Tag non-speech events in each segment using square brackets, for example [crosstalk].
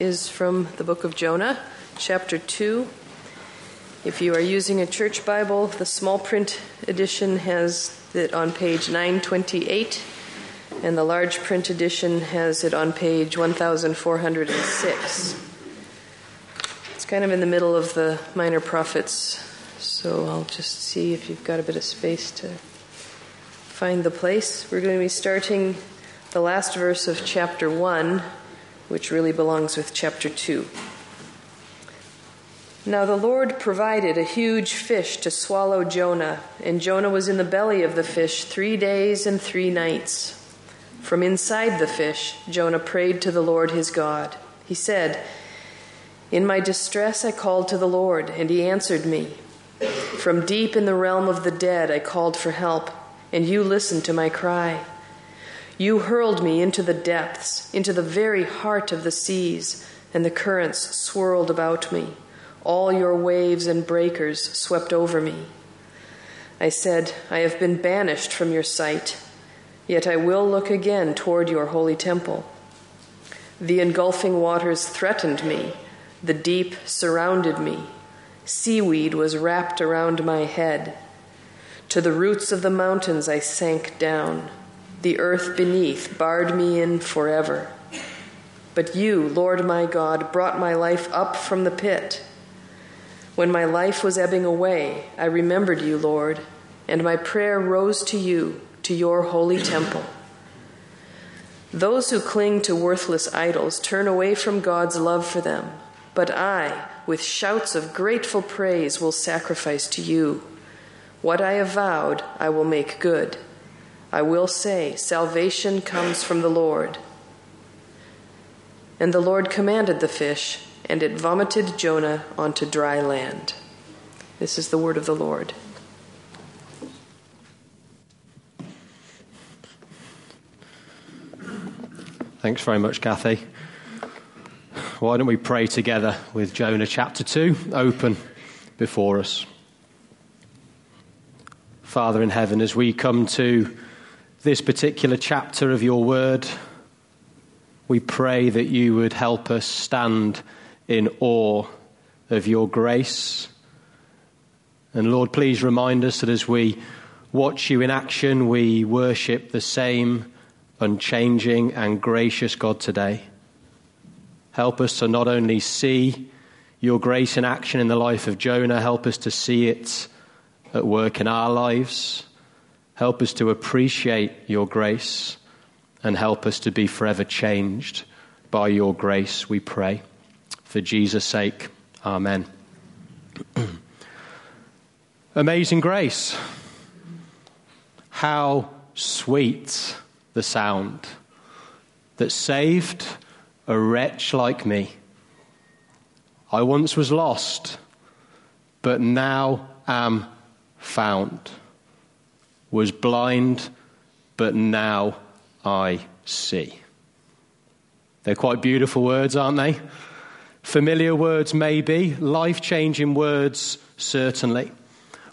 is from the book of Jonah, chapter 2. If you are using a church Bible, the small print edition has it on page 928, and the large print edition has it on page 1406. It's kind of in the middle of the minor prophets, so I'll just see if you've got a bit of space to find the place. We're going to be starting the last verse of chapter 1 which really belongs with chapter 2. Now the Lord provided a huge fish to swallow Jonah, and Jonah was in the belly of the fish three days and three nights. From inside the fish, Jonah prayed to the Lord his God. He said, In my distress I called to the Lord, and he answered me. From deep in the realm of the dead I called for help, and you listened to my cry. You hurled me into the depths, into the very heart of the seas, and the currents swirled about me. All your waves and breakers swept over me. I said, I have been banished from your sight, yet I will look again toward your holy temple. The engulfing waters threatened me, the deep surrounded me. Seaweed was wrapped around my head. To the roots of the mountains I sank down. The earth beneath barred me in forever. But you, Lord my God, brought my life up from the pit. When my life was ebbing away, I remembered you, Lord, and my prayer rose to you, to your holy temple. Those who cling to worthless idols turn away from God's love for them, but I, with shouts of grateful praise, will sacrifice to you. What I have vowed, I will make good. I will say, Salvation comes from the Lord. And the Lord commanded the fish, and it vomited Jonah onto dry land. This is the word of the Lord. Thanks very much, Kathy. Why don't we pray together with Jonah chapter 2 open before us? Father in heaven, as we come to this particular chapter of your word, we pray that you would help us stand in awe of your grace. And Lord, please remind us that as we watch you in action, we worship the same unchanging and gracious God today. Help us to not only see your grace in action in the life of Jonah, help us to see it at work in our lives. Help us to appreciate your grace and help us to be forever changed by your grace, we pray. For Jesus' sake, amen. [clears throat] Amazing grace. How sweet the sound that saved a wretch like me. I once was lost, but now am found was blind, but now I see. They're quite beautiful words, aren't they? Familiar words, maybe. Life changing words, certainly.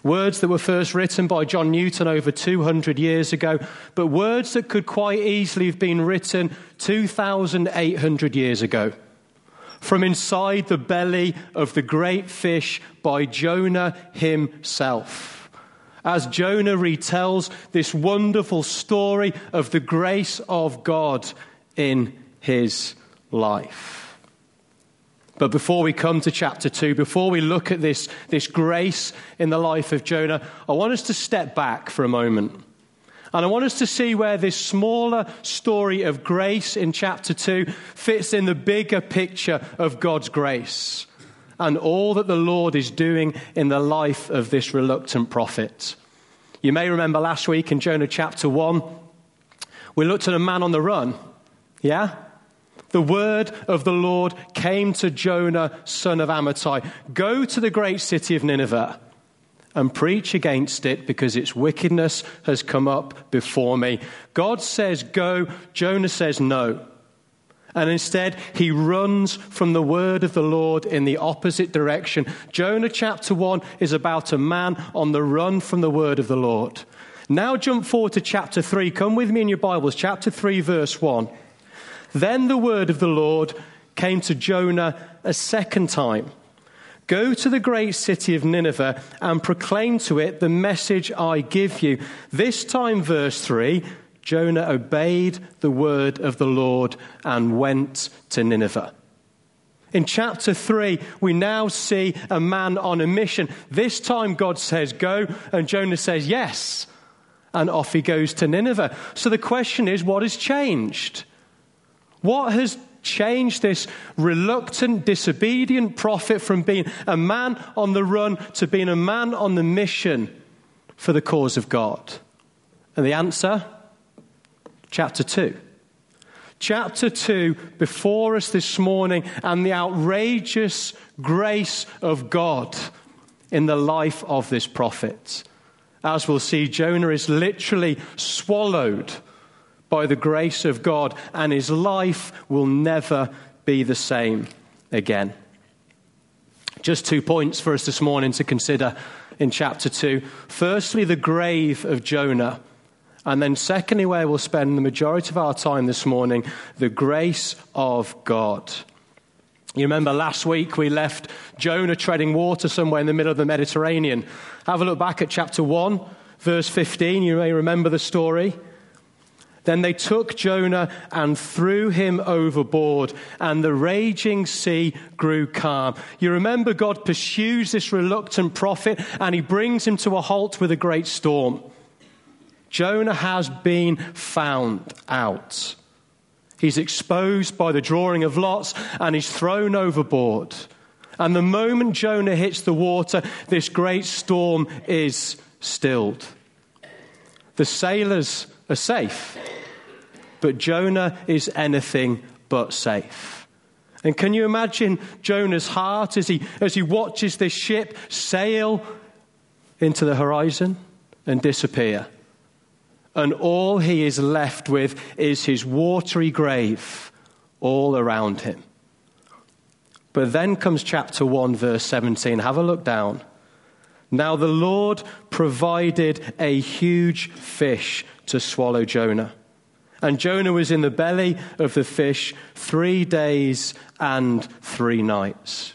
Words that were first written by John Newton over 200 years ago, but words that could quite easily have been written 2,800 years ago. From inside the belly of the great fish by Jonah himself as Jonah retells this wonderful story of the grace of God in his life. But before we come to chapter 2, before we look at this, this grace in the life of Jonah, I want us to step back for a moment. And I want us to see where this smaller story of grace in chapter 2 fits in the bigger picture of God's grace and all that the Lord is doing in the life of this reluctant prophet. You may remember last week in Jonah chapter 1, we looked at a man on the run. Yeah? The word of the Lord came to Jonah, son of Amittai Go to the great city of Nineveh and preach against it because its wickedness has come up before me. God says go, Jonah says no and instead he runs from the word of the Lord in the opposite direction. Jonah chapter 1 is about a man on the run from the word of the Lord. Now jump forward to chapter 3. Come with me in your Bibles, chapter 3, verse 1. Then the word of the Lord came to Jonah a second time Go to the great city of Nineveh and proclaim to it the message I give you. This time, verse 3, Jonah obeyed the word of the Lord and went to Nineveh. In chapter 3, we now see a man on a mission. This time, God says, Go, and Jonah says, Yes. And off he goes to Nineveh. So the question is, what has changed? What has changed this reluctant, disobedient prophet from being a man on the run to being a man on the mission for the cause of God? And the answer? Chapter 2. Chapter 2 before us this morning, and the outrageous grace of God in the life of this prophet. As we'll see, Jonah is literally swallowed by the grace of God, and his life will never be the same again. Just two points for us this morning to consider in chapter 2. Firstly, the grave of Jonah. And then, secondly, where we'll spend the majority of our time this morning, the grace of God. You remember last week we left Jonah treading water somewhere in the middle of the Mediterranean. Have a look back at chapter 1, verse 15. You may remember the story. Then they took Jonah and threw him overboard, and the raging sea grew calm. You remember God pursues this reluctant prophet and he brings him to a halt with a great storm. Jonah has been found out. He's exposed by the drawing of lots and he's thrown overboard. And the moment Jonah hits the water, this great storm is stilled. The sailors are safe. But Jonah is anything but safe. And can you imagine Jonah's heart as he, as he watches this ship sail into the horizon and disappear? And all he is left with is his watery grave all around him. But then comes chapter 1, verse 17. Have a look down. Now the Lord provided a huge fish to swallow Jonah. And Jonah was in the belly of the fish three days and three nights.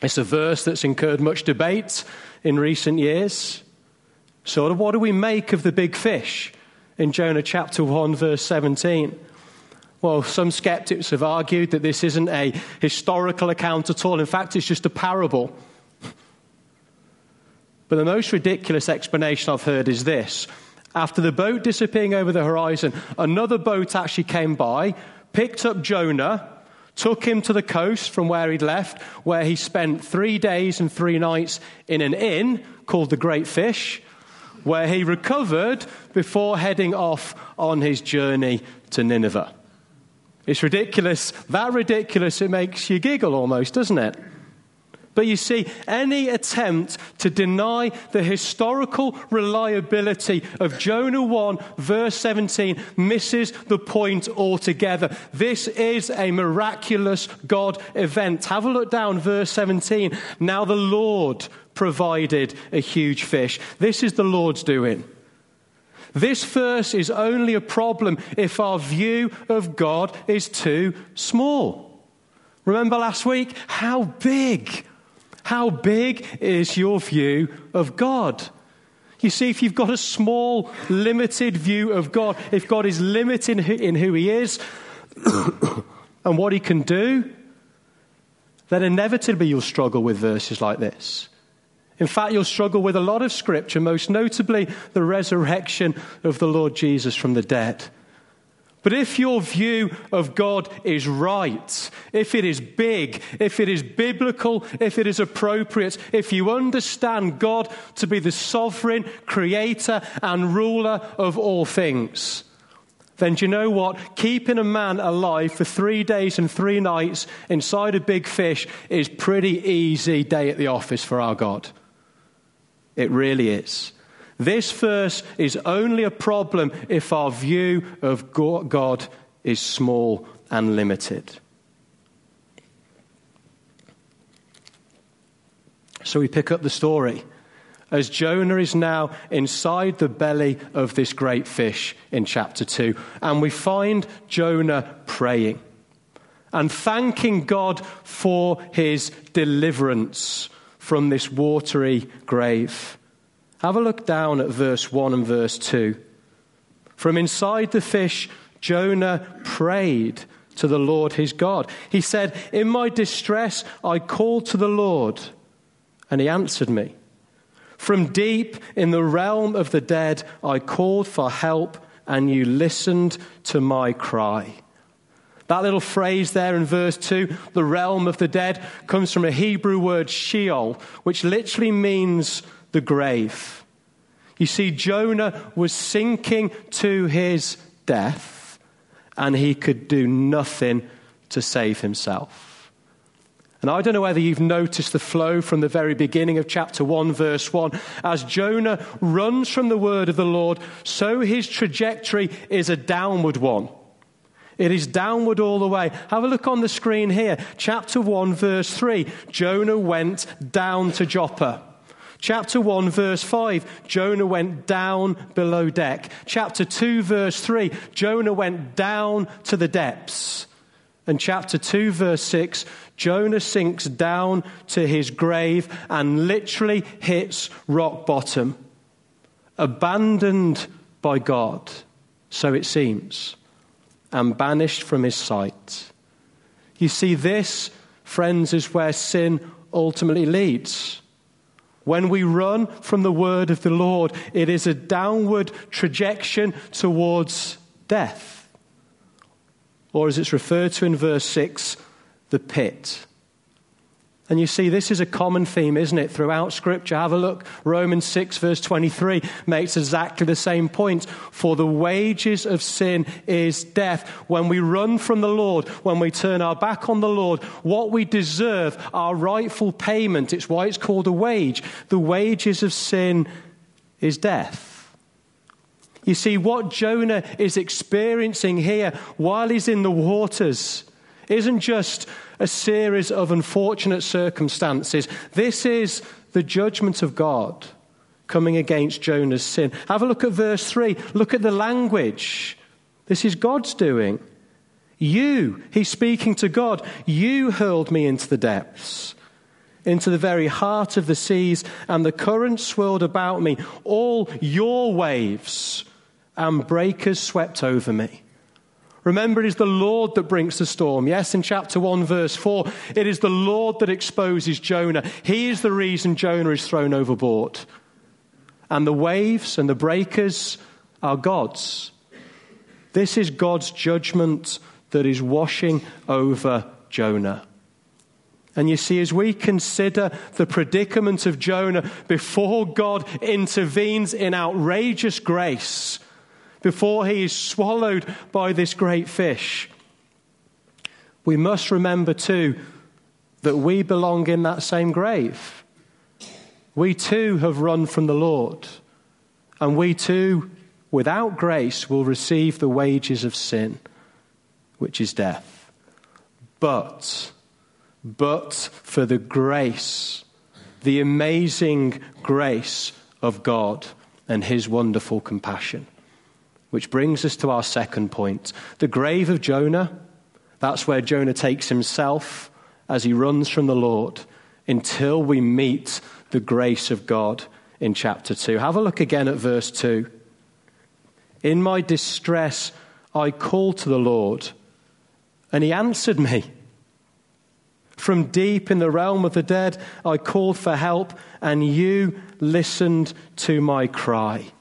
It's a verse that's incurred much debate in recent years. Sort of, what do we make of the big fish in Jonah chapter 1, verse 17? Well, some skeptics have argued that this isn't a historical account at all. In fact, it's just a parable. But the most ridiculous explanation I've heard is this after the boat disappearing over the horizon, another boat actually came by, picked up Jonah, took him to the coast from where he'd left, where he spent three days and three nights in an inn called the Great Fish, where he recovered before heading off on his journey to Nineveh. It's ridiculous. That ridiculous, it makes you giggle almost, doesn't it? But you see, any attempt to deny the historical reliability of Jonah 1, verse 17, misses the point altogether. This is a miraculous God event. Have a look down, verse 17. Now the Lord provided a huge fish. This is the Lord's doing. This verse is only a problem if our view of God is too small. Remember last week? How big how big is your view of God? You see, if you've got a small, limited view of God, if God is limited in who He is [coughs] and what He can do, then inevitably you'll struggle with verses like this. In fact, you'll struggle with a lot of scripture, most notably the resurrection of the Lord Jesus from the dead. But if your view of God is right, if it is big, if it is biblical, if it is appropriate, if you understand God to be the sovereign creator and ruler of all things, then do you know what? Keeping a man alive for three days and three nights inside a big fish is pretty easy day at the office for our God. It really is. This verse is only a problem if our view of God is small and limited. So we pick up the story as Jonah is now inside the belly of this great fish in chapter 2. And we find Jonah praying. and thanking God for his deliverance from this watery grave. Have a look down at verse 1 and verse 2. From inside the fish, Jonah prayed to the Lord his God. He said, In my distress, I called to the Lord, and he answered me. From deep in the realm of the dead, I called for help, and you listened to my cry. That little phrase there in verse 2, the realm of the dead, comes from a Hebrew word, Sheol, which literally means the grave. You see, Jonah was sinking to his death, and he could do nothing to save himself. And I don't know whether you've noticed the flow from the very beginning of chapter 1, verse 1. As Jonah runs from the word of the Lord, so his trajectory is a downward one. It is downward all the way. Have a look on the screen here. Chapter 1, verse 3. Jonah went down to Joppa. Chapter 1, verse 5, Jonah went down below deck. Chapter 2, verse 3, Jonah went down to the depths. And chapter 2, verse 6, Jonah sinks down to his grave and literally hits rock bottom. Abandoned by God, so it seems and banished from his sight. You see, this, friends, is where sin ultimately leads. When we run from the word of the Lord, it is a downward trajectory towards death. Or as it's referred to in verse 6, the pit. And you see, this is a common theme, isn't it, throughout Scripture? Have a look. Romans 6, verse 23 makes exactly the same point. For the wages of sin is death. When we run from the Lord, when we turn our back on the Lord, what we deserve, our rightful payment, it's why it's called a wage. The wages of sin is death. You see, what Jonah is experiencing here while he's in the waters isn't just a series of unfortunate circumstances. This is the judgment of God coming against Jonah's sin. Have a look at verse 3. Look at the language. This is God's doing. You, he's speaking to God, you hurled me into the depths, into the very heart of the seas, and the current swirled about me. All your waves and breakers swept over me. Remember, it is the Lord that brings the storm. Yes, in chapter 1, verse 4, it is the Lord that exposes Jonah. He is the reason Jonah is thrown overboard. And the waves and the breakers are God's. This is God's judgment that is washing over Jonah. And you see, as we consider the predicament of Jonah before God intervenes in outrageous grace, before he is swallowed by this great fish. We must remember too that we belong in that same grave. We too have run from the Lord, and we too, without grace, will receive the wages of sin, which is death. But, but for the grace, the amazing grace of God and his wonderful compassion. Which brings us to our second point. The grave of Jonah, that's where Jonah takes himself as he runs from the Lord until we meet the grace of God in chapter 2. Have a look again at verse 2. In my distress, I called to the Lord, and he answered me. From deep in the realm of the dead, I called for help, and you listened to my cry.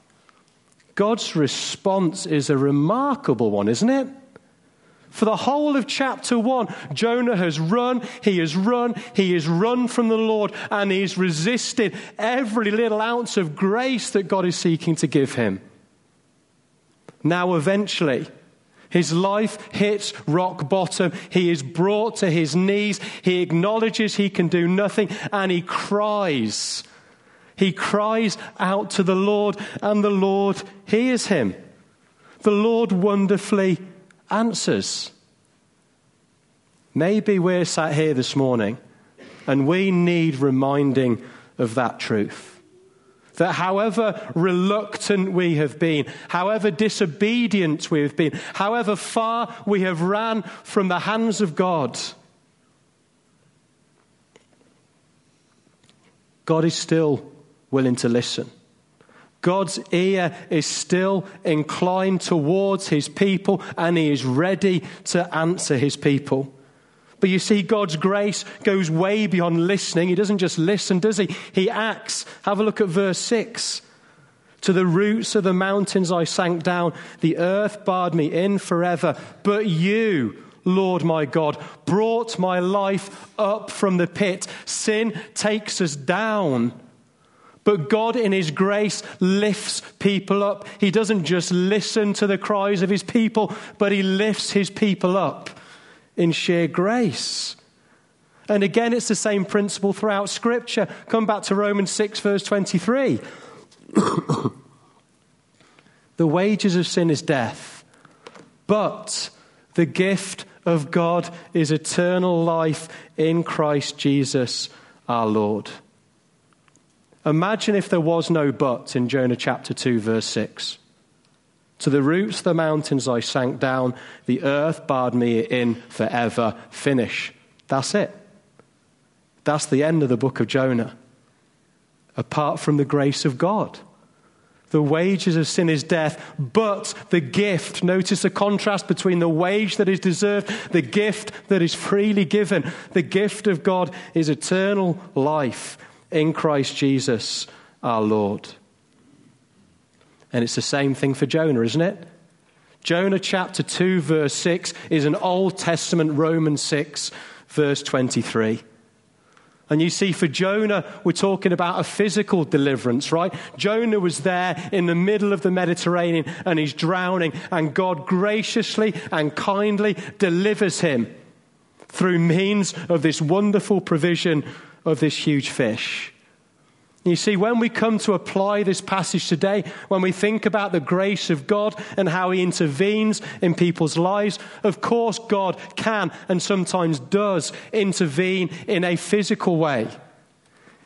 God's response is a remarkable one, isn't it? For the whole of chapter 1, Jonah has run, he has run, he has run from the Lord, and he's resisted every little ounce of grace that God is seeking to give him. Now, eventually, his life hits rock bottom. He is brought to his knees. He acknowledges he can do nothing, and he cries he cries out to the Lord, and the Lord hears him. The Lord wonderfully answers. Maybe we're sat here this morning and we need reminding of that truth that however reluctant we have been, however disobedient we have been, however far we have ran from the hands of God, God is still willing to listen. God's ear is still inclined towards his people and he is ready to answer his people. But you see, God's grace goes way beyond listening. He doesn't just listen, does he? He acts. Have a look at verse 6. To the roots of the mountains I sank down, the earth barred me in forever. But you, Lord my God, brought my life up from the pit. Sin takes us down. But God, in His grace, lifts people up. He doesn't just listen to the cries of His people, but He lifts His people up in sheer grace. And again, it's the same principle throughout Scripture. Come back to Romans 6, verse 23. [coughs] the wages of sin is death, but the gift of God is eternal life in Christ Jesus our Lord. Imagine if there was no but in Jonah chapter 2, verse 6. To the roots of the mountains I sank down, the earth barred me in forever. Finish. That's it. That's the end of the book of Jonah. Apart from the grace of God. The wages of sin is death, but the gift, notice the contrast between the wage that is deserved, the gift that is freely given. The gift of God is eternal life in Christ Jesus our Lord. And it's the same thing for Jonah, isn't it? Jonah chapter 2, verse 6 is an Old Testament Romans 6, verse 23. And you see, for Jonah, we're talking about a physical deliverance, right? Jonah was there in the middle of the Mediterranean and he's drowning, and God graciously and kindly delivers him through means of this wonderful provision of this huge fish. You see, when we come to apply this passage today, when we think about the grace of God and how He intervenes in people's lives, of course, God can and sometimes does intervene in a physical way.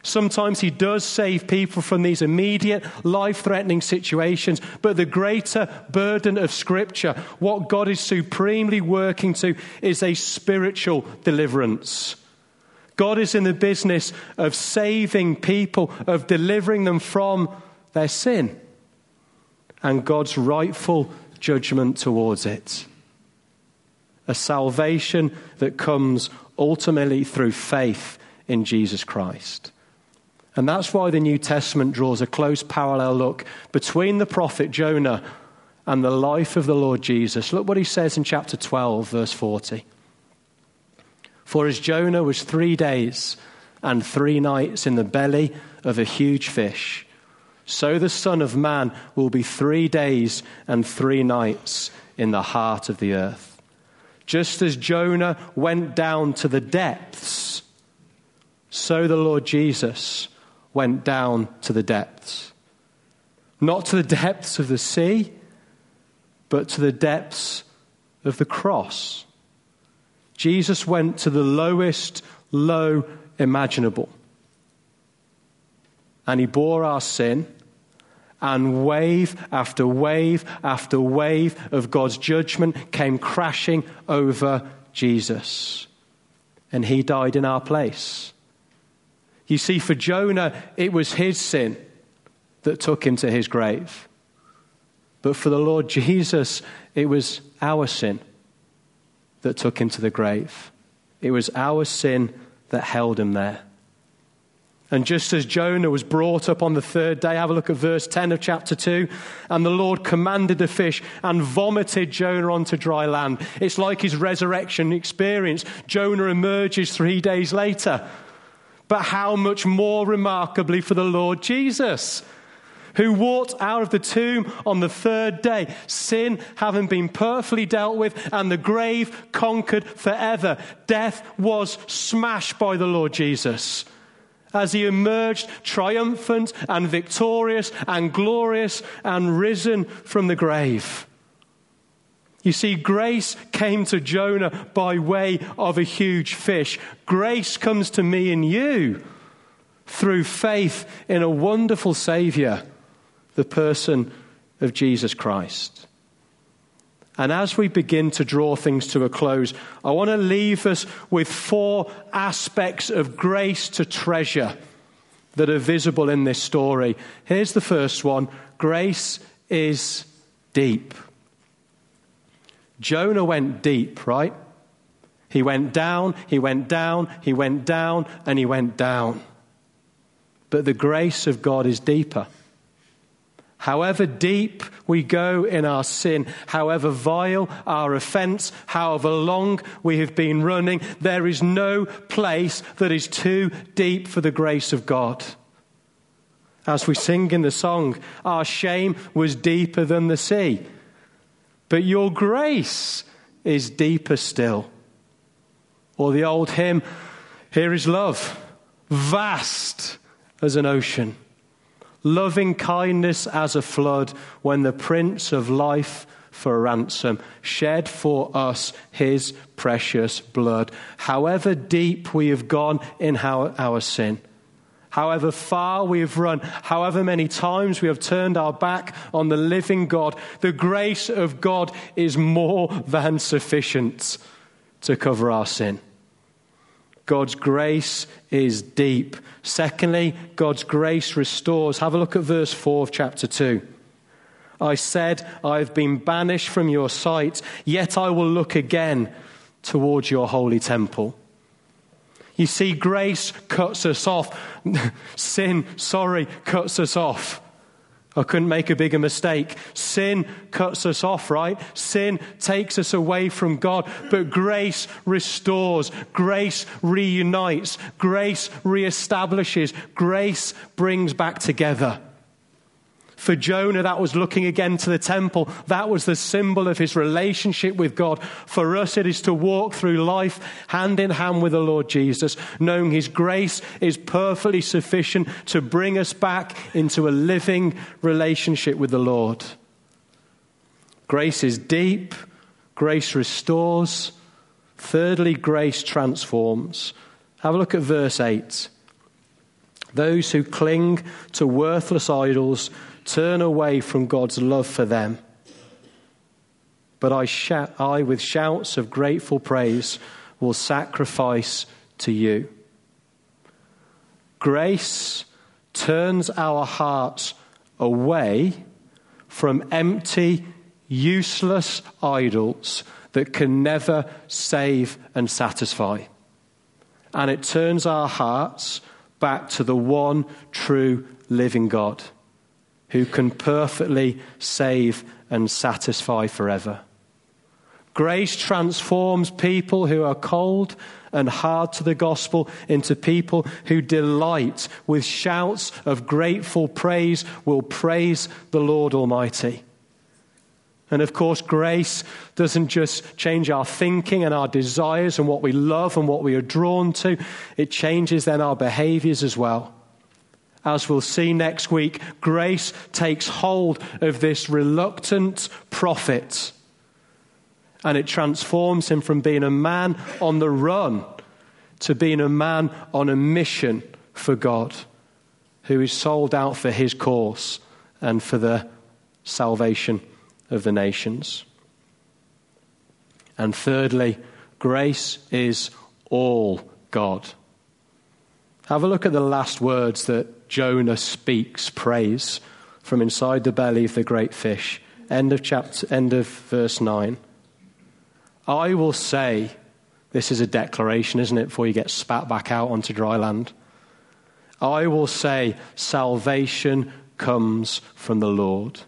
Sometimes He does save people from these immediate, life threatening situations, but the greater burden of Scripture, what God is supremely working to, is a spiritual deliverance. God is in the business of saving people, of delivering them from their sin and God's rightful judgment towards it. A salvation that comes ultimately through faith in Jesus Christ. And that's why the New Testament draws a close parallel look between the prophet Jonah and the life of the Lord Jesus. Look what he says in chapter 12, verse 40. For as Jonah was three days and three nights in the belly of a huge fish, so the Son of Man will be three days and three nights in the heart of the earth. Just as Jonah went down to the depths, so the Lord Jesus went down to the depths. Not to the depths of the sea, but to the depths of the cross. Jesus went to the lowest low imaginable. And he bore our sin, and wave after wave after wave of God's judgment came crashing over Jesus. And he died in our place. You see, for Jonah, it was his sin that took him to his grave. But for the Lord Jesus, it was our sin that took him to the grave. It was our sin that held him there. And just as Jonah was brought up on the third day, have a look at verse 10 of chapter 2. And the Lord commanded the fish and vomited Jonah onto dry land. It's like his resurrection experience. Jonah emerges three days later. But how much more remarkably for the Lord Jesus? Who walked out of the tomb on the third day, sin having been perfectly dealt with and the grave conquered forever. Death was smashed by the Lord Jesus as he emerged triumphant and victorious and glorious and risen from the grave. You see, grace came to Jonah by way of a huge fish. Grace comes to me and you through faith in a wonderful Savior, the person of Jesus Christ. And as we begin to draw things to a close, I want to leave us with four aspects of grace to treasure that are visible in this story. Here's the first one grace is deep. Jonah went deep, right? He went down, he went down, he went down, and he went down. But the grace of God is deeper. However deep we go in our sin, however vile our offense, however long we have been running, there is no place that is too deep for the grace of God. As we sing in the song, our shame was deeper than the sea, but your grace is deeper still. Or the old hymn, Here is love, vast as an ocean loving kindness as a flood, when the Prince of Life for ransom shed for us his precious blood. However deep we have gone in our, our sin, however far we have run, however many times we have turned our back on the living God, the grace of God is more than sufficient to cover our sin. God's grace is deep. Secondly, God's grace restores. Have a look at verse 4 of chapter 2. I said, I have been banished from your sight, yet I will look again towards your holy temple. You see, grace cuts us off. [laughs] Sin, sorry, cuts us off. I couldn't make a bigger mistake. Sin cuts us off, right? Sin takes us away from God, but grace restores, grace reunites, grace reestablishes, grace brings back together. For Jonah, that was looking again to the temple. That was the symbol of his relationship with God. For us, it is to walk through life hand in hand with the Lord Jesus, knowing his grace is perfectly sufficient to bring us back into a living relationship with the Lord. Grace is deep, grace restores. Thirdly, grace transforms. Have a look at verse 8. Those who cling to worthless idols turn away from God's love for them. But I, I, with shouts of grateful praise, will sacrifice to you. Grace turns our hearts away from empty, useless idols that can never save and satisfy. And it turns our hearts back to the one true living God who can perfectly save and satisfy forever. Grace transforms people who are cold and hard to the gospel into people who delight with shouts of grateful praise, will praise the Lord Almighty. And of course, grace doesn't just change our thinking and our desires and what we love and what we are drawn to, it changes then our behaviors as well. As we'll see next week, grace takes hold of this reluctant prophet and it transforms him from being a man on the run to being a man on a mission for God who is sold out for his cause and for the salvation of the nations. And thirdly, grace is all God. Have a look at the last words that Jonah speaks, praise from inside the belly of the great fish. End of chapter, end of verse 9. I will say, this is a declaration, isn't it, before you get spat back out onto dry land. I will say, salvation comes from the Lord.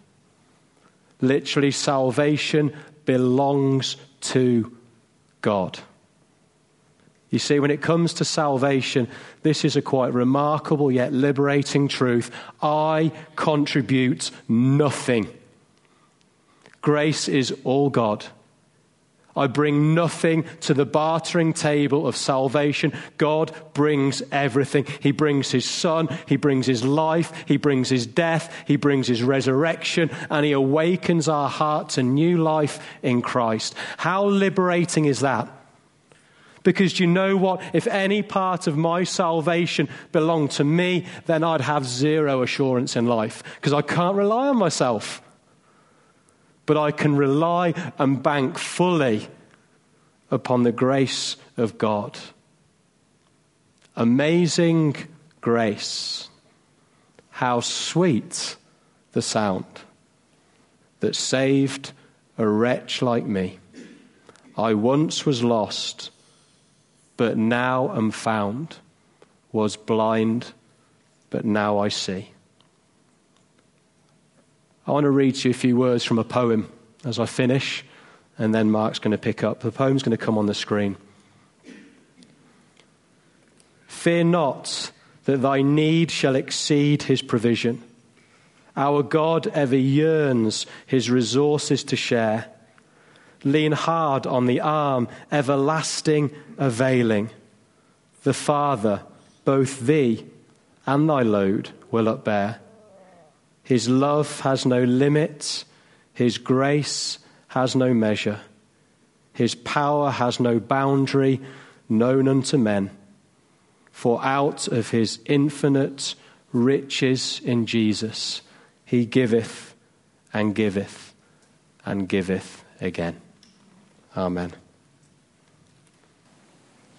Literally, salvation belongs to God. You see, when it comes to salvation, this is a quite remarkable yet liberating truth. I contribute nothing. Grace is all God. I bring nothing to the bartering table of salvation. God brings everything. He brings His Son, He brings His life, He brings His death, He brings His resurrection, and He awakens our heart to new life in Christ. How liberating is that? Because you know what? If any part of my salvation belonged to me, then I'd have zero assurance in life because I can't rely on myself. But I can rely and bank fully upon the grace of God. Amazing grace. How sweet the sound that saved a wretch like me. I once was lost but now am found, was blind, but now I see. I want to read to you a few words from a poem as I finish, and then Mark's going to pick up. The poem's going to come on the screen. Fear not that thy need shall exceed his provision. Our God ever yearns his resources to share. Lean hard on the arm, everlasting, availing. The Father, both thee and thy load, will upbear. His love has no limit, his grace has no measure, his power has no boundary known unto men. For out of his infinite riches in Jesus, he giveth and giveth and giveth again. Amen.